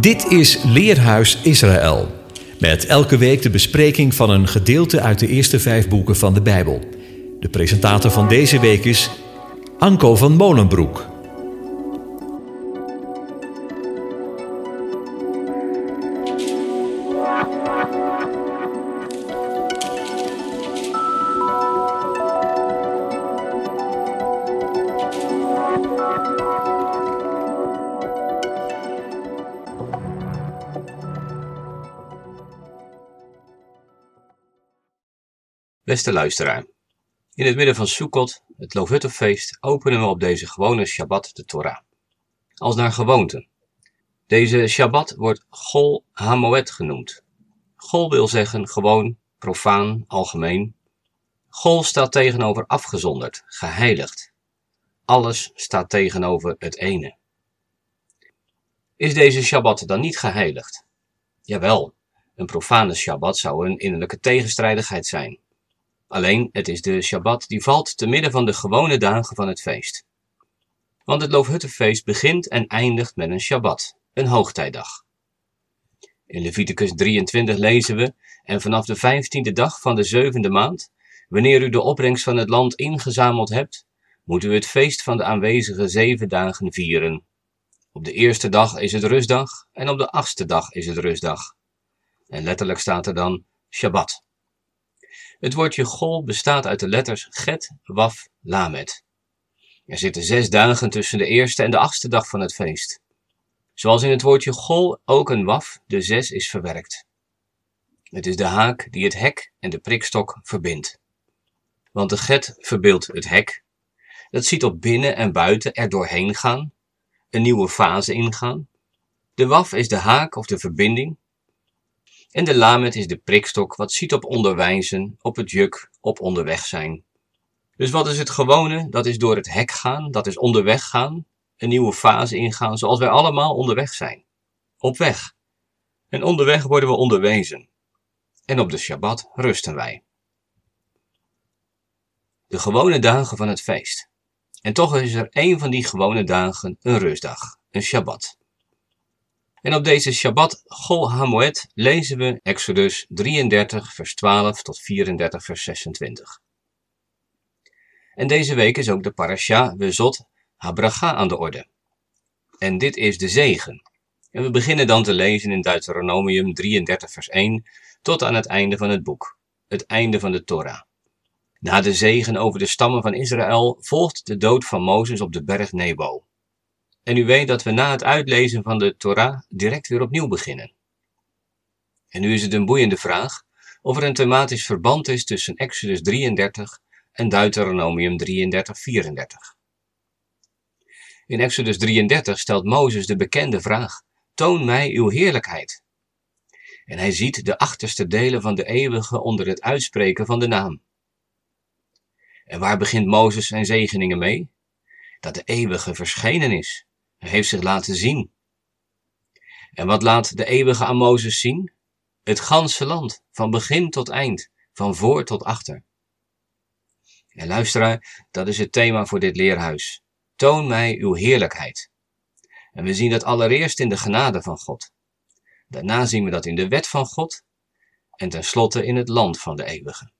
Dit is Leerhuis Israël. Met elke week de bespreking van een gedeelte uit de eerste vijf boeken van de Bijbel. De presentator van deze week is Anko van Molenbroek. Beste luisteraar, in het midden van Sukkot, het Loofhuttenfeest, openen we op deze gewone Shabbat de Torah. Als naar gewoonte. Deze Shabbat wordt Gol HaMoed genoemd. Gol wil zeggen gewoon, profaan, algemeen. Gol staat tegenover afgezonderd, geheiligd. Alles staat tegenover het ene. Is deze Shabbat dan niet geheiligd? Jawel, een profane Shabbat zou een innerlijke tegenstrijdigheid zijn. Alleen het is de Shabbat die valt te midden van de gewone dagen van het feest. Want het Loofhuttenfeest begint en eindigt met een Shabbat, een hoogtijdag. In Leviticus 23 lezen we, en vanaf de vijftiende dag van de zevende maand, wanneer u de opbrengst van het land ingezameld hebt, moet u het feest van de aanwezige zeven dagen vieren. Op de eerste dag is het rustdag en op de achtste dag is het rustdag. En letterlijk staat er dan Shabbat. Het woordje Gol bestaat uit de letters Get, Waf, Lamet. Er zitten zes dagen tussen de eerste en de achtste dag van het feest. Zoals in het woordje Gol ook een waf, de zes, is verwerkt. Het is de haak die het hek en de prikstok verbindt. Want de get verbeeldt het hek. Dat ziet op binnen en buiten er doorheen gaan, een nieuwe fase ingaan. De waf is de haak of de verbinding en de lamet is de prikstok, wat ziet op onderwijzen, op het juk, op onderweg zijn. Dus wat is het gewone? Dat is door het hek gaan, dat is onderweg gaan, een nieuwe fase ingaan, zoals wij allemaal onderweg zijn. Op weg. En onderweg worden we onderwezen. En op de Shabbat rusten wij. De gewone dagen van het feest. En toch is er één van die gewone dagen een rustdag, een Shabbat. En op deze Shabbat Gol HaMoed lezen we Exodus 33 vers 12 tot 34 vers 26. En deze week is ook de parasha Wezot Habracha aan de orde. En dit is de zegen. En we beginnen dan te lezen in Deuteronomium 33 vers 1 tot aan het einde van het boek, het einde van de Torah. Na de zegen over de stammen van Israël volgt de dood van Mozes op de berg Nebo. En u weet dat we na het uitlezen van de Torah direct weer opnieuw beginnen. En nu is het een boeiende vraag of er een thematisch verband is tussen Exodus 33 en Deuteronomium 33, 34. In Exodus 33 stelt Mozes de bekende vraag: Toon mij uw heerlijkheid. En hij ziet de achterste delen van de eeuwige onder het uitspreken van de naam. En waar begint Mozes zijn zegeningen mee? Dat de eeuwige verschenen is. Hij heeft zich laten zien. En wat laat de eeuwige aan Mozes zien? Het ganse land, van begin tot eind, van voor tot achter. En luisteraar, dat is het thema voor dit leerhuis. Toon mij uw heerlijkheid. En we zien dat allereerst in de genade van God. Daarna zien we dat in de wet van God. En tenslotte in het land van de eeuwige.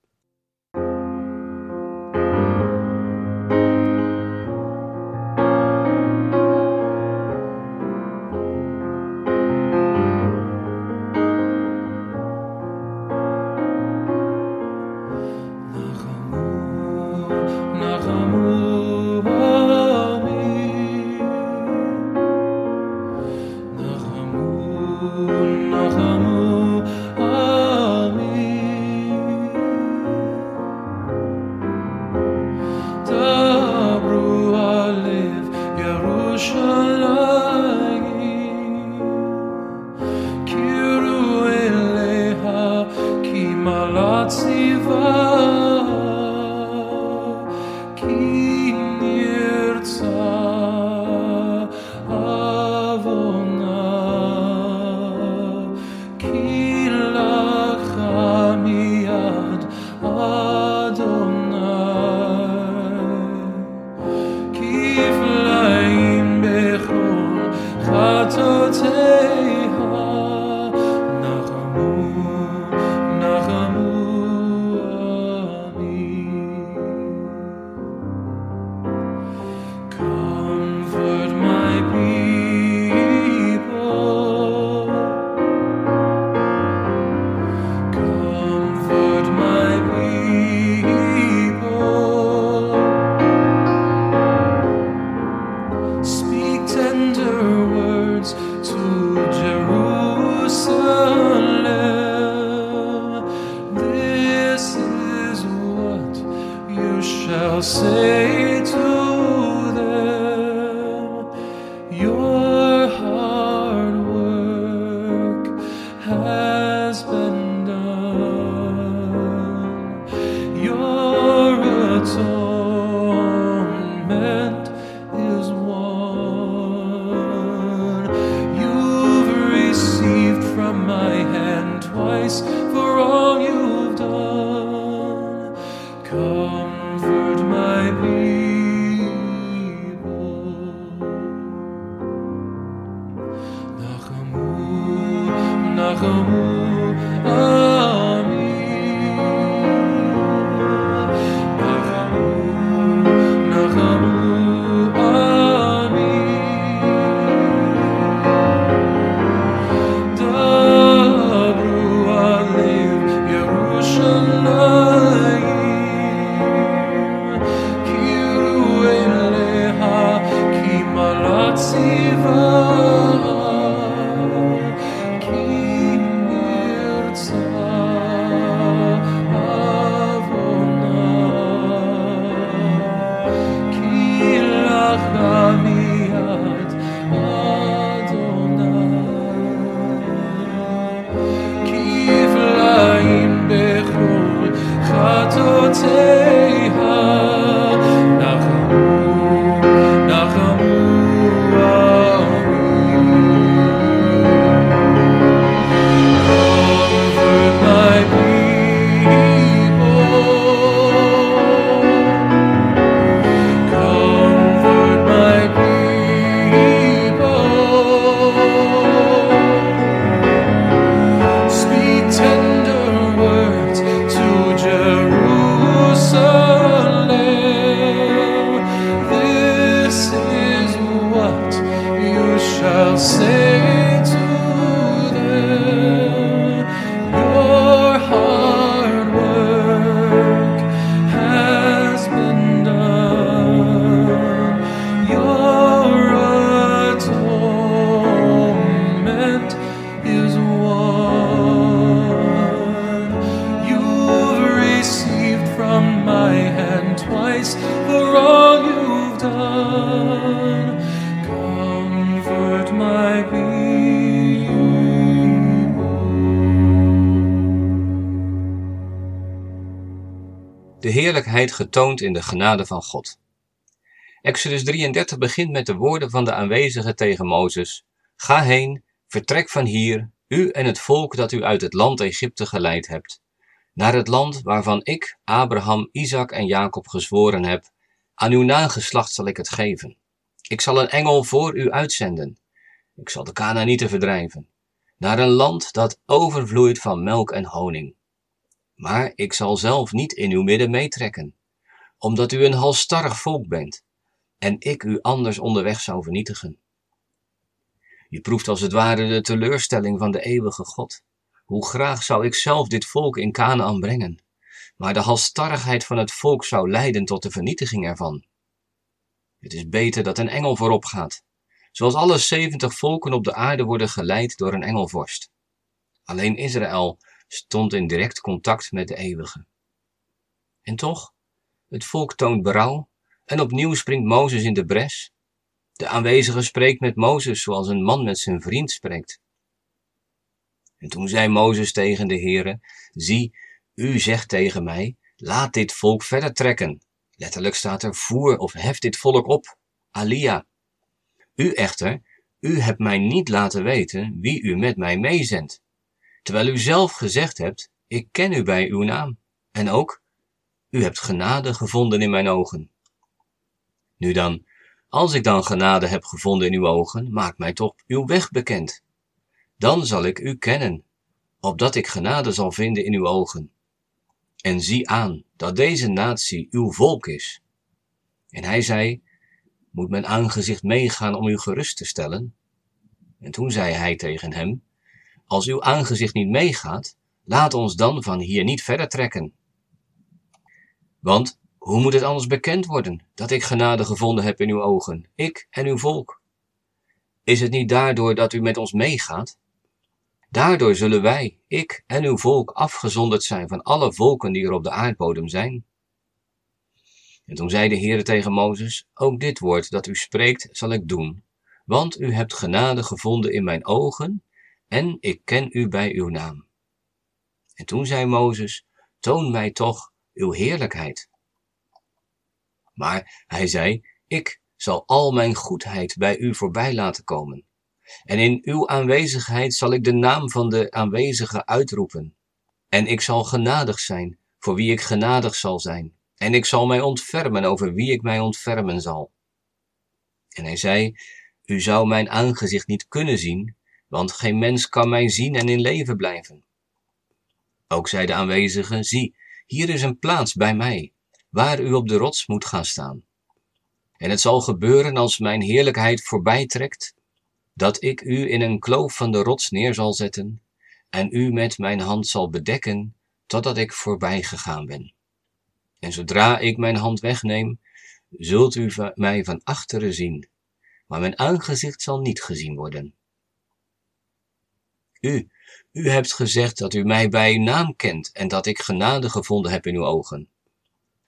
summer. Getoond in de genade van God. Exodus 33 begint met de woorden van de aanwezigen tegen Mozes: Ga heen, vertrek van hier, u en het volk dat u uit het land Egypte geleid hebt, naar het land waarvan ik, Abraham, Isaac en Jacob gezworen heb: aan uw nageslacht zal ik het geven. Ik zal een engel voor u uitzenden. Ik zal de Canaanieten verdrijven, naar een land dat overvloeit van melk en honing maar ik zal zelf niet in uw midden meetrekken, omdat u een halstarrig volk bent, en ik u anders onderweg zou vernietigen. Je proeft als het ware de teleurstelling van de eeuwige God. Hoe graag zou ik zelf dit volk in Canaan brengen, maar de halstarrigheid van het volk zou leiden tot de vernietiging ervan. Het is beter dat een engel voorop gaat, zoals alle zeventig volken op de aarde worden geleid door een engelvorst. Alleen Israël stond in direct contact met de eeuwige. En toch, het volk toont berouw en opnieuw springt Mozes in de bres. De aanwezige spreekt met Mozes zoals een man met zijn vriend spreekt. En toen zei Mozes tegen de Heere, zie, u zegt tegen mij, laat dit volk verder trekken. Letterlijk staat er, voer of hef dit volk op, Alia. U echter, u hebt mij niet laten weten wie u met mij meezendt terwijl u zelf gezegd hebt, ik ken u bij uw naam. En ook, u hebt genade gevonden in mijn ogen. Nu dan, als ik dan genade heb gevonden in uw ogen, maak mij toch uw weg bekend. Dan zal ik u kennen, opdat ik genade zal vinden in uw ogen. En zie aan dat deze natie uw volk is. En hij zei, moet mijn aangezicht meegaan om u gerust te stellen? En toen zei hij tegen hem, als uw aangezicht niet meegaat, laat ons dan van hier niet verder trekken. Want hoe moet het anders bekend worden dat ik genade gevonden heb in uw ogen, ik en uw volk? Is het niet daardoor dat u met ons meegaat? Daardoor zullen wij, ik en uw volk, afgezonderd zijn van alle volken die er op de aardbodem zijn. En toen zei de Heere tegen Mozes, ook dit woord dat u spreekt zal ik doen, want u hebt genade gevonden in mijn ogen en ik ken u bij uw naam. En toen zei Mozes, toon mij toch uw heerlijkheid. Maar hij zei, ik zal al mijn goedheid bij u voorbij laten komen. En in uw aanwezigheid zal ik de naam van de aanwezige uitroepen. En ik zal genadig zijn voor wie ik genadig zal zijn. En ik zal mij ontfermen over wie ik mij ontfermen zal. En hij zei, u zou mijn aangezicht niet kunnen zien, want geen mens kan mij zien en in leven blijven. Ook zei de aanwezigen, zie, hier is een plaats bij mij, waar u op de rots moet gaan staan. En het zal gebeuren als mijn heerlijkheid voorbij trekt, dat ik u in een kloof van de rots neer zal zetten, en u met mijn hand zal bedekken, totdat ik voorbij gegaan ben. En zodra ik mijn hand wegneem, zult u mij van achteren zien, maar mijn aangezicht zal niet gezien worden. U, u hebt gezegd dat u mij bij uw naam kent en dat ik genade gevonden heb in uw ogen.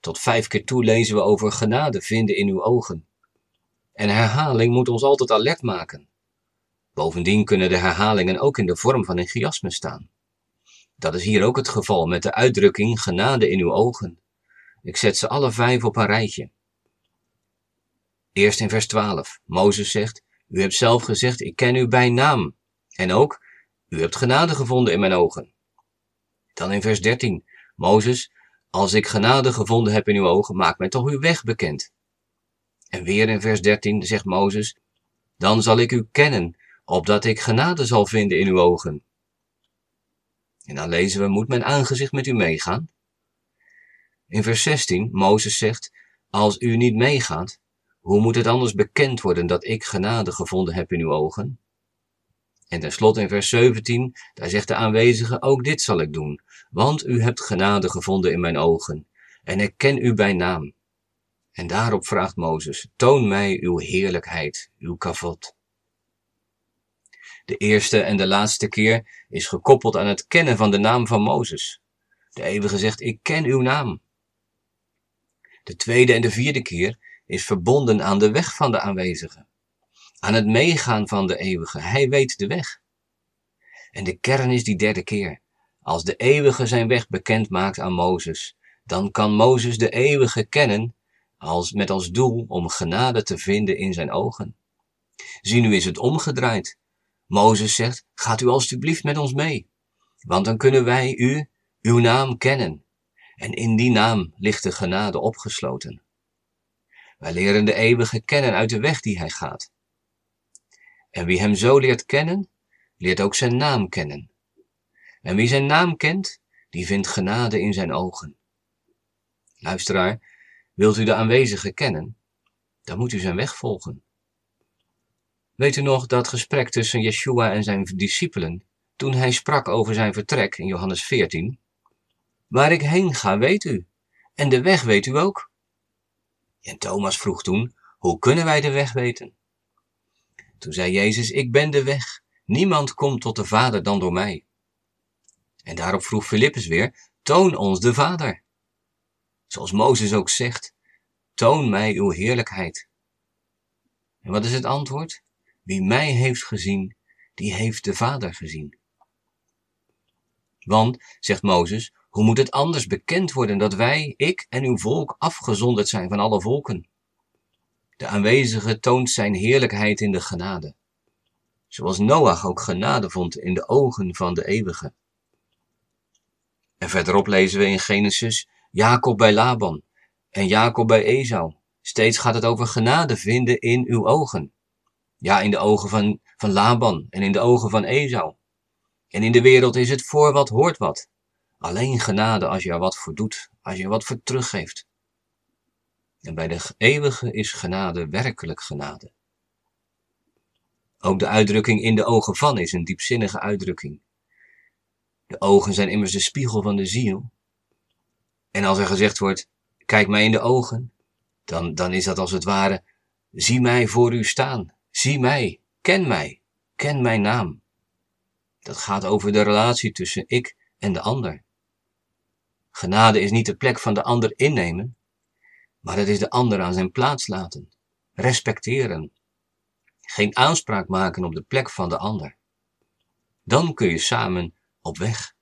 Tot vijf keer toe lezen we over genade vinden in uw ogen. En herhaling moet ons altijd alert maken. Bovendien kunnen de herhalingen ook in de vorm van een chiasme staan. Dat is hier ook het geval met de uitdrukking genade in uw ogen. Ik zet ze alle vijf op een rijtje. Eerst in vers 12. Mozes zegt, u hebt zelf gezegd, ik ken u bij naam. En ook, u hebt genade gevonden in mijn ogen. Dan in vers 13. Mozes, als ik genade gevonden heb in uw ogen, maak mij toch uw weg bekend. En weer in vers 13 zegt Mozes, dan zal ik u kennen, opdat ik genade zal vinden in uw ogen. En dan lezen we, moet mijn aangezicht met u meegaan? In vers 16, Mozes zegt, als u niet meegaat, hoe moet het anders bekend worden dat ik genade gevonden heb in uw ogen? En tenslotte in vers 17, daar zegt de aanwezige, ook dit zal ik doen, want u hebt genade gevonden in mijn ogen, en ik ken u bij naam. En daarop vraagt Mozes, toon mij uw heerlijkheid, uw kavot. De eerste en de laatste keer is gekoppeld aan het kennen van de naam van Mozes. De eeuwige zegt, ik ken uw naam. De tweede en de vierde keer is verbonden aan de weg van de aanwezige. Aan het meegaan van de eeuwige. Hij weet de weg. En de kern is die derde keer. Als de eeuwige zijn weg bekend maakt aan Mozes, dan kan Mozes de eeuwige kennen als, met als doel om genade te vinden in zijn ogen. Zie nu is het omgedraaid. Mozes zegt, gaat u alstublieft met ons mee, want dan kunnen wij u, uw naam kennen. En in die naam ligt de genade opgesloten. Wij leren de eeuwige kennen uit de weg die hij gaat. En wie hem zo leert kennen, leert ook zijn naam kennen. En wie zijn naam kent, die vindt genade in zijn ogen. Luisteraar, wilt u de aanwezige kennen, dan moet u zijn weg volgen. Weet u nog dat gesprek tussen Yeshua en zijn discipelen, toen hij sprak over zijn vertrek in Johannes 14? Waar ik heen ga, weet u, en de weg weet u ook. En Thomas vroeg toen, hoe kunnen wij de weg weten? Toen zei Jezus, ik ben de weg. Niemand komt tot de Vader dan door mij. En daarop vroeg Filippus weer, toon ons de Vader. Zoals Mozes ook zegt, toon mij uw heerlijkheid. En wat is het antwoord? Wie mij heeft gezien, die heeft de Vader gezien. Want, zegt Mozes, hoe moet het anders bekend worden dat wij, ik en uw volk, afgezonderd zijn van alle volken? De aanwezige toont zijn heerlijkheid in de genade. Zoals Noach ook genade vond in de ogen van de eeuwige. En verderop lezen we in Genesis Jacob bij Laban en Jacob bij Esau. Steeds gaat het over genade vinden in uw ogen. Ja, in de ogen van, van Laban en in de ogen van Esau. En in de wereld is het voor wat hoort wat. Alleen genade als je er wat voor doet, als je er wat voor teruggeeft. En bij de eeuwige is genade werkelijk genade. Ook de uitdrukking in de ogen van is een diepzinnige uitdrukking. De ogen zijn immers de spiegel van de ziel. En als er gezegd wordt, kijk mij in de ogen, dan, dan is dat als het ware, zie mij voor u staan, zie mij, ken mij, ken mijn naam. Dat gaat over de relatie tussen ik en de ander. Genade is niet de plek van de ander innemen, maar het is de ander aan zijn plaats laten, respecteren. Geen aanspraak maken op de plek van de ander. Dan kun je samen op weg.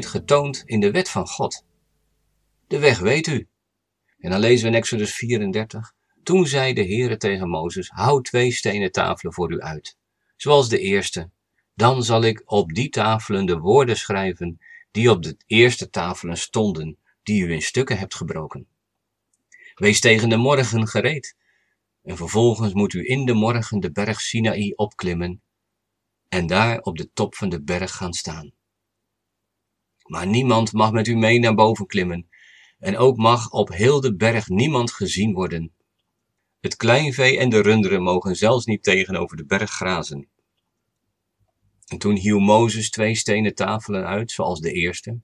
Getoond in de wet van God. De weg weet u. En dan lezen we in Exodus 34. Toen zei de Heere tegen Mozes, hou twee stenen tafelen voor u uit, zoals de eerste. Dan zal ik op die tafelen de woorden schrijven die op de eerste tafelen stonden, die u in stukken hebt gebroken. Wees tegen de morgen gereed. En vervolgens moet u in de morgen de berg Sinaï opklimmen en daar op de top van de berg gaan staan. Maar niemand mag met u mee naar boven klimmen, en ook mag op heel de berg niemand gezien worden. Het kleinvee en de runderen mogen zelfs niet tegenover de berg grazen. En toen hieuw Mozes twee stenen tafelen uit, zoals de eerste.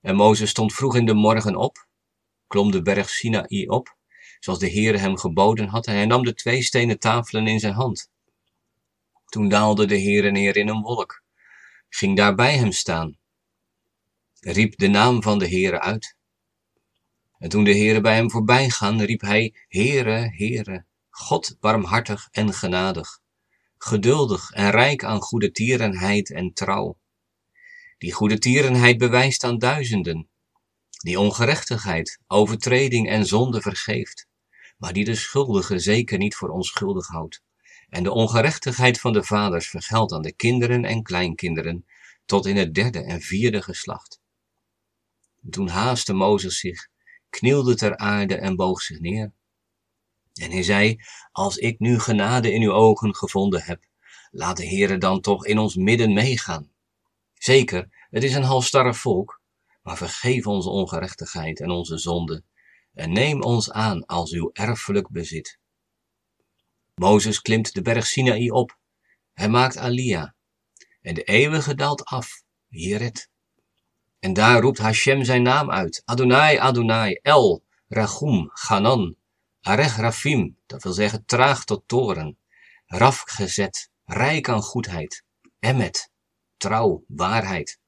En Mozes stond vroeg in de morgen op, klom de berg Sinaï op, zoals de Heere hem geboden had, en hij nam de twee stenen tafelen in zijn hand. Toen daalde de Heere neer in een wolk, ging daar bij hem staan riep de naam van de Heere uit. En toen de Heere bij hem voorbij gaan, riep hij, Heere, Heere, God barmhartig en genadig, geduldig en rijk aan goede tierenheid en trouw. Die goede tierenheid bewijst aan duizenden, die ongerechtigheid, overtreding en zonde vergeeft, maar die de schuldige zeker niet voor onschuldig houdt, en de ongerechtigheid van de vaders vergeldt aan de kinderen en kleinkinderen, tot in het derde en vierde geslacht. Toen haastte Mozes zich, knielde ter aarde en boog zich neer. En hij zei, als ik nu genade in uw ogen gevonden heb, laat de Heere dan toch in ons midden meegaan. Zeker, het is een halstarrig volk, maar vergeef onze ongerechtigheid en onze zonde, en neem ons aan als uw erfelijk bezit. Mozes klimt de berg Sinaï op, hij maakt Alia, en de eeuwige daalt af, Jeret. En daar roept Hashem zijn naam uit. Adonai, Adonai, El, Rachum, Ganan, Arech Rafim, dat wil zeggen traag tot toren, Raf gezet, rijk aan goedheid, Emmet, trouw, waarheid.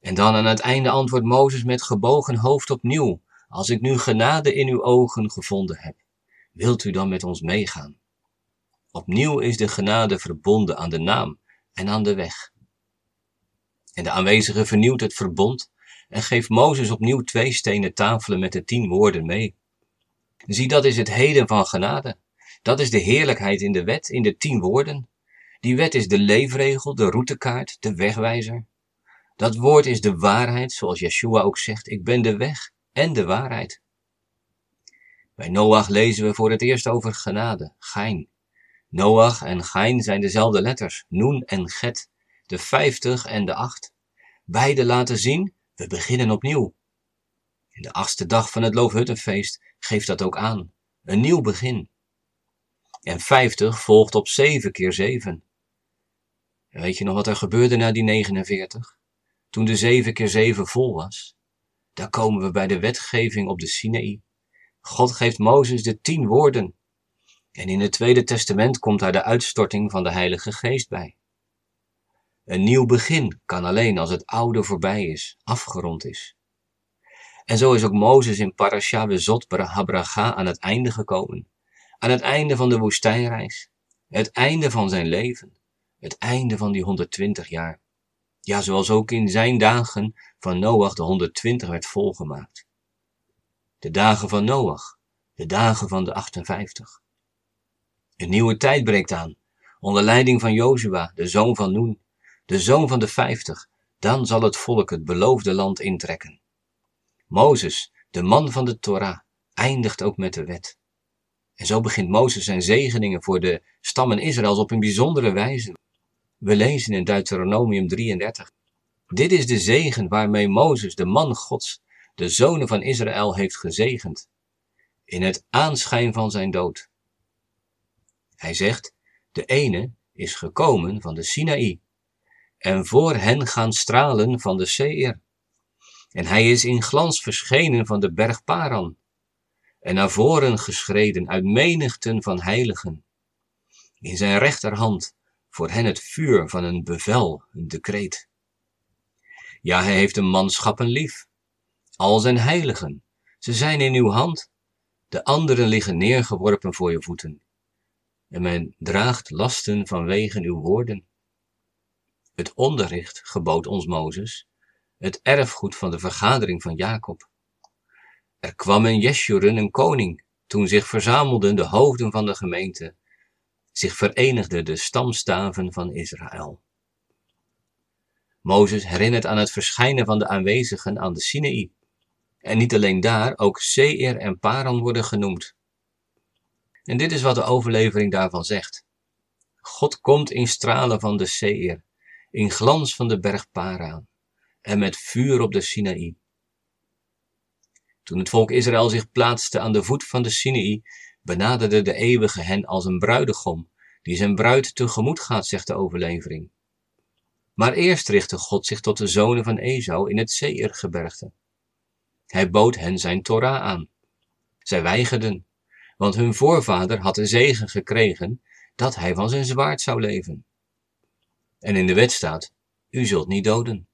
En dan aan het einde antwoordt Mozes met gebogen hoofd opnieuw, als ik nu genade in uw ogen gevonden heb. wilt u dan met ons meegaan? Opnieuw is de genade verbonden aan de naam en aan de weg. En de aanwezige vernieuwt het verbond en geeft Mozes opnieuw twee stenen tafelen met de tien woorden mee. Zie, dat is het heden van genade. Dat is de heerlijkheid in de wet, in de tien woorden. Die wet is de leefregel, de routekaart, de wegwijzer. Dat woord is de waarheid, zoals Yeshua ook zegt, ik ben de weg en de waarheid. Bij Noach lezen we voor het eerst over genade, gein. Noach en gein zijn dezelfde letters, noen en get, de vijftig en de acht. Beide laten zien, we beginnen opnieuw. In de achtste dag van het Loofhuttenfeest geeft dat ook aan, een nieuw begin. En vijftig volgt op zeven keer zeven. Weet je nog wat er gebeurde na die 49? Toen de zeven keer zeven vol was? Daar komen we bij de wetgeving op de Sinaï. God geeft Mozes de tien woorden. En in het Tweede Testament komt daar de uitstorting van de Heilige Geest bij. Een nieuw begin kan alleen als het oude voorbij is, afgerond is. En zo is ook Mozes in Parasha Bezot Habraga aan het einde gekomen. Aan het einde van de woestijnreis. Het einde van zijn leven. Het einde van die 120 jaar. Ja, zoals ook in zijn dagen van Noach de 120 werd volgemaakt. De dagen van Noach, de dagen van de 58. Een nieuwe tijd breekt aan, onder leiding van Jozua, de zoon van Noen, de zoon van de 50. Dan zal het volk het beloofde land intrekken. Mozes, de man van de Torah, eindigt ook met de wet. En zo begint Mozes zijn zegeningen voor de stammen Israëls op een bijzondere wijze. We lezen in Deuteronomium 33. Dit is de zegen waarmee Mozes, de man Gods, de zonen van Israël heeft gezegend. In het aanschijn van zijn dood. Hij zegt, de ene is gekomen van de Sinaï, en voor hen gaan stralen van de Seir. En hij is in glans verschenen van de berg Paran, en naar voren geschreden uit menigten van heiligen. In zijn rechterhand voor hen het vuur van een bevel, een decreet. Ja, hij heeft een manschappen lief, al zijn heiligen, ze zijn in uw hand, de anderen liggen neergeworpen voor je voeten. En men draagt lasten vanwege uw woorden. Het onderricht gebood ons Mozes, het erfgoed van de vergadering van Jacob. Er kwam in Jeshurun een koning, toen zich verzamelden de hoofden van de gemeente, zich verenigden de stamstaven van Israël. Mozes herinnert aan het verschijnen van de aanwezigen aan de Sinaï. En niet alleen daar, ook Seir en Paran worden genoemd. En dit is wat de overlevering daarvan zegt. God komt in stralen van de Seir, in glans van de berg Paran, en met vuur op de Sinaï. Toen het volk Israël zich plaatste aan de voet van de Sinaï, benaderde de eeuwige hen als een bruidegom, die zijn bruid tegemoet gaat, zegt de overlevering. Maar eerst richtte God zich tot de zonen van Esau in het Seirgebergte. Hij bood hen zijn Torah aan. Zij weigerden, want hun voorvader had de zegen gekregen dat hij van zijn zwaard zou leven. En in de wet staat, u zult niet doden.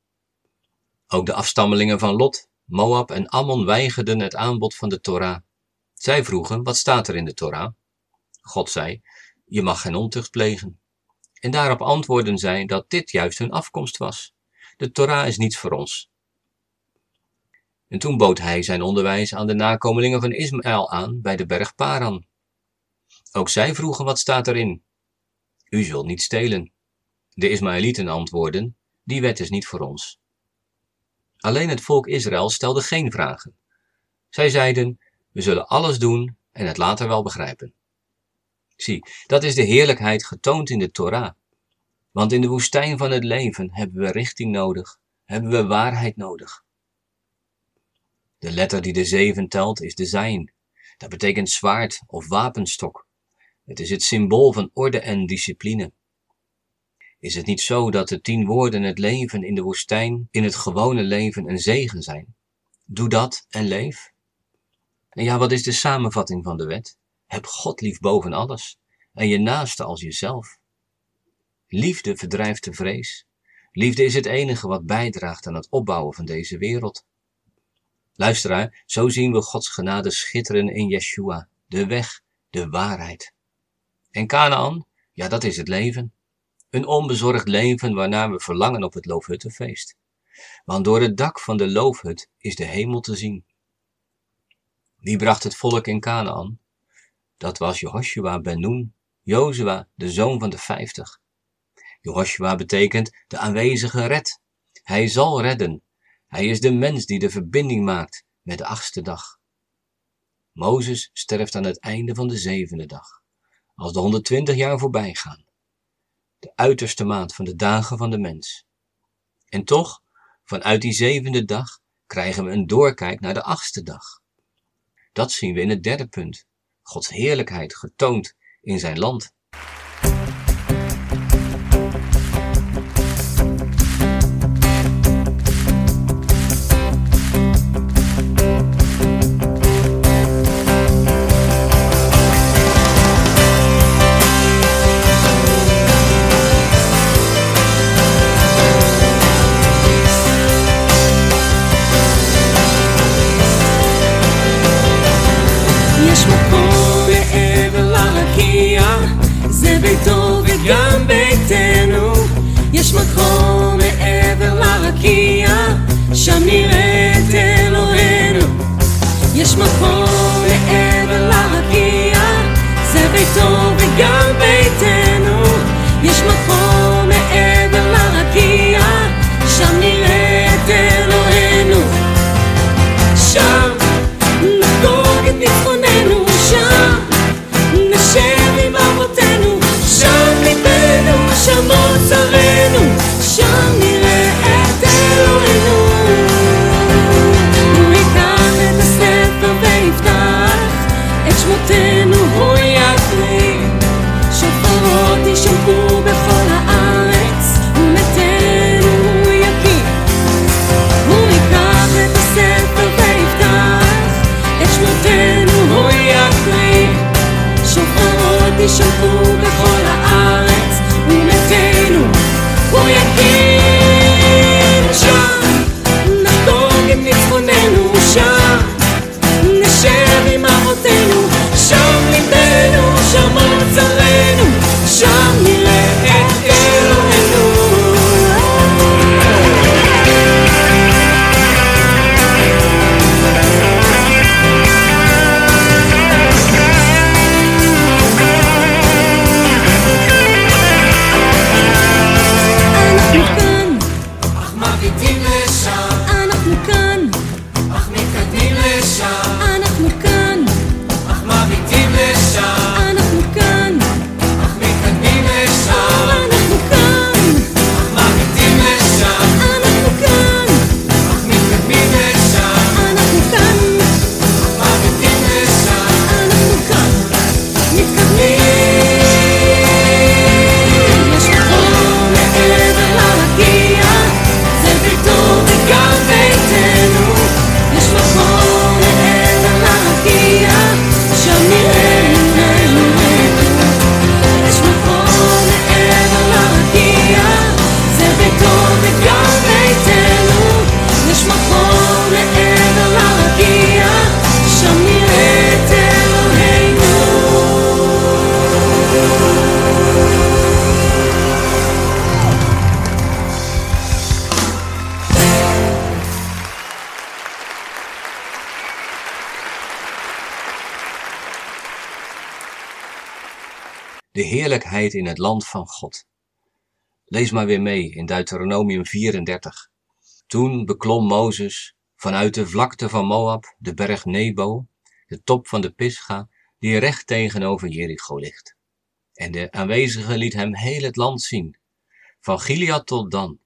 Ook de afstammelingen van Lot, Moab en Ammon weigerden het aanbod van de Torah. Zij vroegen, wat staat er in de Torah? God zei, je mag geen ontucht plegen. En daarop antwoordden zij dat dit juist hun afkomst was. De Torah is niets voor ons. En toen bood hij zijn onderwijs aan de nakomelingen van Ismaël aan bij de berg Paran. Ook zij vroegen wat staat erin. U zult niet stelen. De Ismaëlieten antwoordden, die wet is niet voor ons. Alleen het volk Israël stelde geen vragen. Zij zeiden, we zullen alles doen en het later wel begrijpen. Zie, dat is de heerlijkheid getoond in de Torah. Want in de woestijn van het leven hebben we richting nodig, hebben we waarheid nodig. De letter die de zeven telt is de zijn. Dat betekent zwaard of wapenstok. Het is het symbool van orde en discipline. Is het niet zo dat de tien woorden het leven in de woestijn, in het gewone leven een zegen zijn? Doe dat en leef. En ja, wat is de samenvatting van de wet? Heb God lief boven alles en je naaste als jezelf. Liefde verdrijft de vrees. Liefde is het enige wat bijdraagt aan het opbouwen van deze wereld. Luisteraar, zo zien we Gods genade schitteren in Yeshua, de weg de waarheid. En Canaan, ja, dat is het leven. Een onbezorgd leven waarnaar we verlangen op het Loofhuttenfeest. Want door het dak van de loofhut is de hemel te zien. Wie bracht het volk in Canaan? Dat was Jehoshua ben Nun, Jozua, de zoon van de vijftig. Jehoshua betekent de aanwezige red. Hij zal redden. Hij is de mens die de verbinding maakt met de achtste dag. Mozes sterft aan het einde van de zevende dag, als de 120 jaar voorbij gaan. De uiterste maat van de dagen van de mens. En toch, vanuit die zevende dag krijgen we een doorkijk naar de achtste dag. Dat zien we in het derde punt. Gods heerlijkheid getoond in zijn land. Christmas poem. Heerlijkheid in het land van God. Lees maar weer mee in Deuteronomium 34. Toen beklom Mozes vanuit de vlakte van Moab de berg Nebo, de top van de Pisga, die recht tegenover Jericho ligt. En de aanwezige liet hem heel het land zien, van Gilead tot Dan,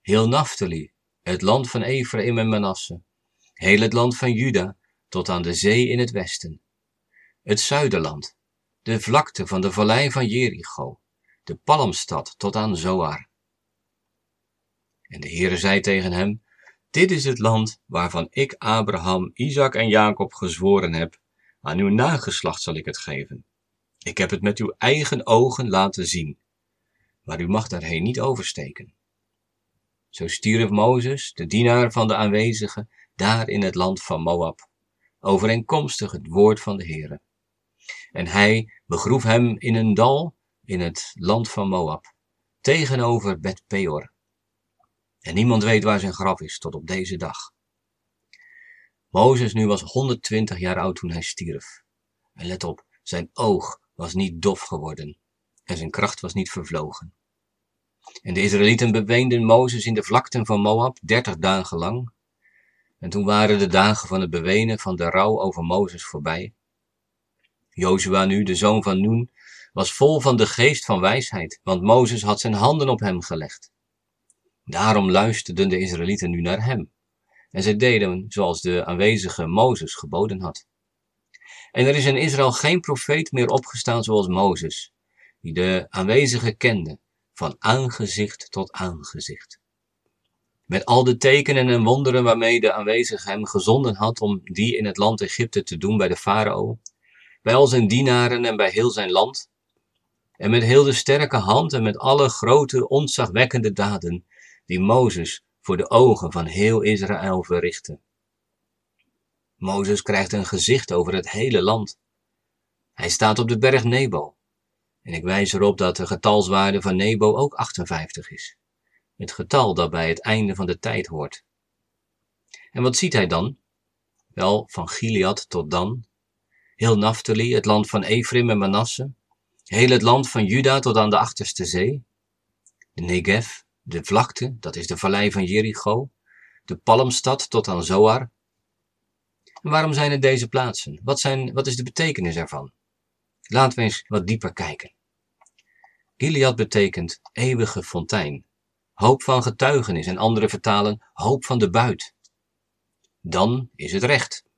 heel Naphtali, het land van Ephraim en Manasse, heel het land van Juda tot aan de zee in het westen, het zuiderland, de vlakte van de vallei van Jericho, de palmstad tot aan Zoar. En de Heere zei tegen hem, dit is het land waarvan ik Abraham, Isaac en Jacob gezworen heb, aan uw nageslacht zal ik het geven. Ik heb het met uw eigen ogen laten zien, maar u mag daarheen niet oversteken. Zo stierf Mozes, de dienaar van de aanwezigen, daar in het land van Moab, overeenkomstig het woord van de Heere. En hij begroef hem in een dal in het land van Moab, tegenover Bet Peor. En niemand weet waar zijn graf is tot op deze dag. Mozes nu was 120 jaar oud toen hij stierf. En let op, zijn oog was niet dof geworden en zijn kracht was niet vervlogen. En de Israëlieten beweenden Mozes in de vlakten van Moab dertig dagen lang. En toen waren de dagen van het bewenen van de rouw over Mozes voorbij. Jozua nu, de zoon van Nun, was vol van de geest van wijsheid, want Mozes had zijn handen op hem gelegd. Daarom luisterden de Israëlieten nu naar hem. En zij deden zoals de aanwezige Mozes geboden had. En er is in Israël geen profeet meer opgestaan zoals Mozes, die de aanwezige kende, van aangezicht tot aangezicht. Met al de tekenen en wonderen waarmee de aanwezige hem gezonden had om die in het land Egypte te doen bij de farao, bij al zijn dienaren en bij heel zijn land, en met heel de sterke hand en met alle grote, ontzagwekkende daden die Mozes voor de ogen van heel Israël verrichtte. Mozes krijgt een gezicht over het hele land. Hij staat op de berg Nebo. En ik wijs erop dat de getalswaarde van Nebo ook 58 is. Het getal dat bij het einde van de tijd hoort. En wat ziet hij dan? Wel, van Gilead tot Dan, heel Naphtali, het land van Ephraim en Manasse, heel het land van Juda tot aan de achterste zee, de Negev, de vlakte, dat is de vallei van Jericho, de palmstad tot aan Zoar. En waarom zijn het deze plaatsen? Wat, zijn, wat is de betekenis ervan? Laten we eens wat dieper kijken. Gilead betekent eeuwige fontein, hoop van getuigenis en andere vertalen hoop van de buit. Dan is het recht.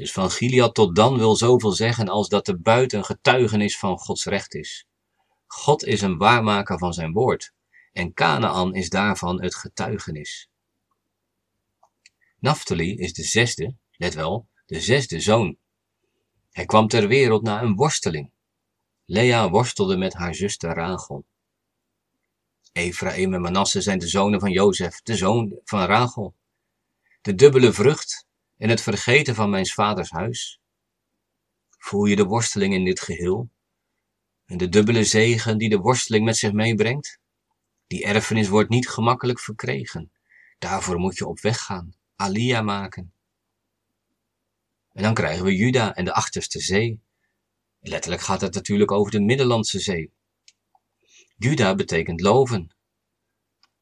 Dus van Gilead tot dan wil zoveel zeggen als dat de buit een getuigenis van Gods recht is. God is een waarmaker van zijn woord en Canaan is daarvan het getuigenis. Naphtali is de zesde, let wel, de zesde zoon. Hij kwam ter wereld na een worsteling. Lea worstelde met haar zuster Rachel. Ephraim en Manasse zijn de zonen van Jozef, de zoon van Rachel. De dubbele vrucht en het vergeten van mijn vaders huis. Voel je de worsteling in dit geheel? En de dubbele zegen die de worsteling met zich meebrengt? Die erfenis wordt niet gemakkelijk verkregen. Daarvoor moet je op weg gaan, alia maken. En dan krijgen we Juda en de achterste zee. Letterlijk gaat het natuurlijk over de Middellandse Zee. Juda betekent loven.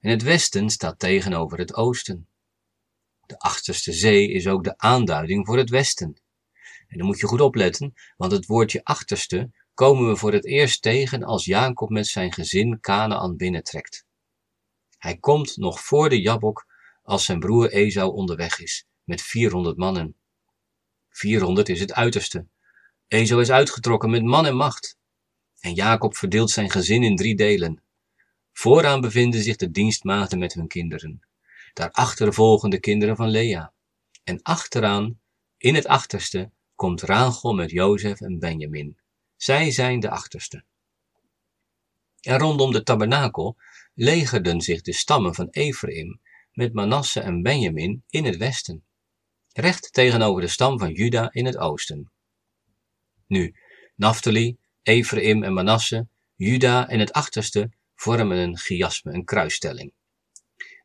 En het westen staat tegenover het oosten. De achterste zee is ook de aanduiding voor het westen. En dan moet je goed opletten, want het woordje achterste komen we voor het eerst tegen als Jacob met zijn gezin Canaan binnentrekt. Hij komt nog voor de Jabok als zijn broer Esau onderweg is, met 400 mannen. 400 is het uiterste. Esau is uitgetrokken met man en macht. En Jacob verdeelt zijn gezin in drie delen. Vooraan bevinden zich de dienstmaagden met hun kinderen. Daarachter volgen de kinderen van Lea. En achteraan, in het achterste, komt Rachel met Jozef en Benjamin. Zij zijn de achterste. En rondom de tabernakel legerden zich de stammen van Ephraim met Manasse en Benjamin in het westen, recht tegenover de stam van Juda in het oosten. Nu, Naphtali, Ephraim en Manasse, Juda en het achterste vormen een chiasme, een kruisstelling.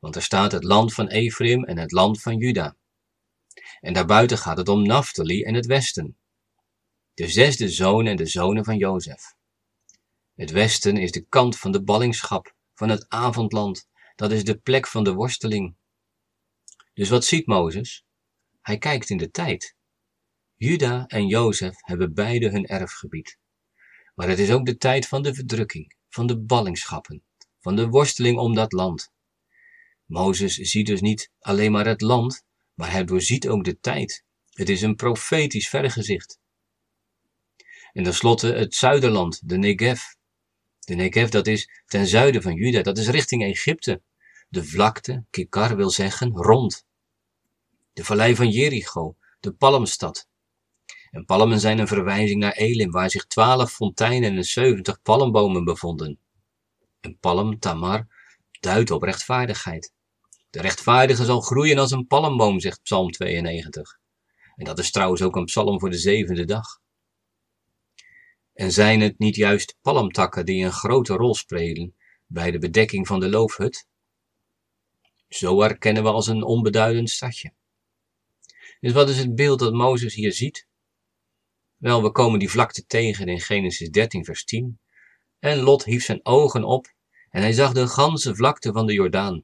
Want er staat het land van Ephraim en het land van Juda. En daarbuiten gaat het om Naphtali en het westen. De zesde zoon en de zonen van Jozef. Het westen is de kant van de ballingschap, van het avondland. Dat is de plek van de worsteling. Dus wat ziet Mozes? Hij kijkt in de tijd. Juda en Jozef hebben beide hun erfgebied. Maar het is ook de tijd van de verdrukking, van de ballingschappen, van de worsteling om dat land. Mozes ziet dus niet alleen maar het land, maar hij doorziet ook de tijd. Het is een profetisch vergezicht. En tenslotte het zuiderland, de Negev. De Negev, dat is ten zuiden van Juda, dat is richting Egypte. De vlakte, Kikar wil zeggen, rond. De vallei van Jericho, de palmstad. En palmen zijn een verwijzing naar Elim, waar zich twaalf fonteinen en zeventig palmbomen bevonden. Een palm, tamar, duidt op rechtvaardigheid. De rechtvaardige zal groeien als een palmboom, zegt Psalm 92. En dat is trouwens ook een psalm voor de zevende dag. En zijn het niet juist palmtakken die een grote rol spelen bij de bedekking van de loofhut? Zoar kennen we als een onbeduidend stadje. Dus wat is het beeld dat Mozes hier ziet? Wel, we komen die vlakte tegen in Genesis 13, vers 10. En Lot hief zijn ogen op en hij zag de ganse vlakte van de Jordaan.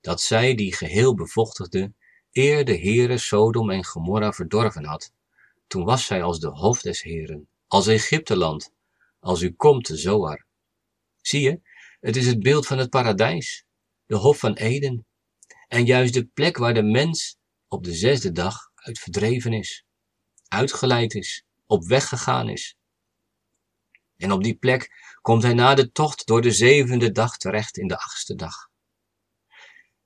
Dat zij die geheel bevochtigde, eer de Heere Sodom en Gomorra verdorven had. Toen was zij als de hof des Heeren, als Egypteland, als u komt Zoar. Zie je, het is het beeld van het paradijs, de hof van Eden, en juist de plek waar de mens op de zesde dag uit verdreven is, uitgeleid is, op weg gegaan is. En op die plek komt hij na de tocht door de zevende dag terecht in de achtste dag.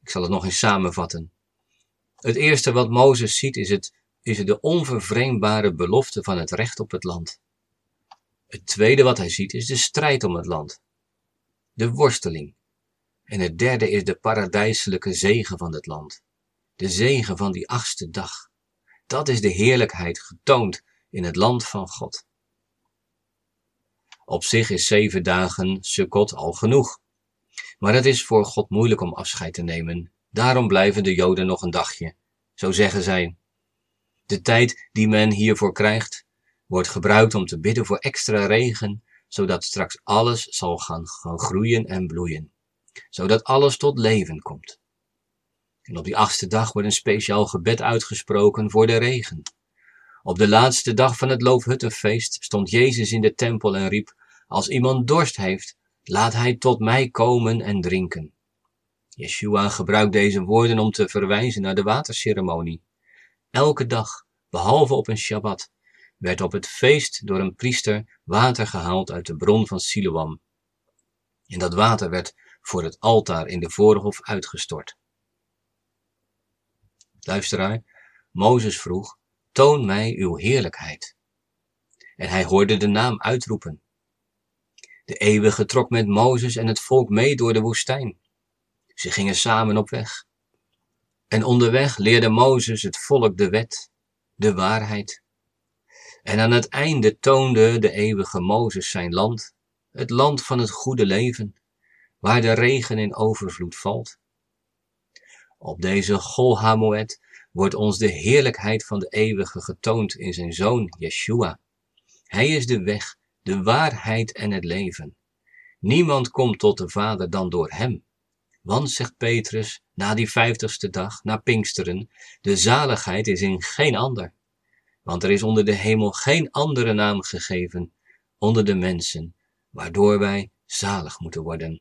Ik zal het nog eens samenvatten. Het eerste wat Mozes ziet is, het, is de onvervreemdbare belofte van het recht op het land. Het tweede wat hij ziet is de strijd om het land. De worsteling. En het derde is de paradijselijke zegen van het land. De zegen van die achtste dag. Dat is de heerlijkheid getoond in het land van God. Op zich is zeven dagen Sukkot al genoeg. Maar het is voor God moeilijk om afscheid te nemen. Daarom blijven de Joden nog een dagje. Zo zeggen zij. De tijd die men hiervoor krijgt, wordt gebruikt om te bidden voor extra regen, zodat straks alles zal gaan, gaan groeien en bloeien. Zodat alles tot leven komt. En op die achtste dag wordt een speciaal gebed uitgesproken voor de regen. Op de laatste dag van het Loofhuttenfeest stond Jezus in de tempel en riep, als iemand dorst heeft, laat hij tot mij komen en drinken. Yeshua gebruikt deze woorden om te verwijzen naar de waterceremonie. Elke dag, behalve op een Shabbat, werd op het feest door een priester water gehaald uit de bron van Siloam. En dat water werd voor het altaar in de voorhof uitgestort. Luisteraar, Mozes vroeg, toon mij uw heerlijkheid. En hij hoorde de naam uitroepen. De eeuwige trok met Mozes en het volk mee door de woestijn. Ze gingen samen op weg. En onderweg leerde Mozes het volk de wet, de waarheid. En aan het einde toonde de eeuwige Mozes zijn land, het land van het goede leven, waar de regen in overvloed valt. Op deze Gol Hamoed wordt ons de heerlijkheid van de eeuwige getoond in zijn zoon Yeshua. Hij is de weg, de waarheid en het leven. Niemand komt tot de Vader dan door hem. Want, zegt Petrus, na die vijftigste dag, na Pinksteren, de zaligheid is in geen ander. Want er is onder de hemel geen andere naam gegeven onder de mensen, waardoor wij zalig moeten worden.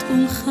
את עונך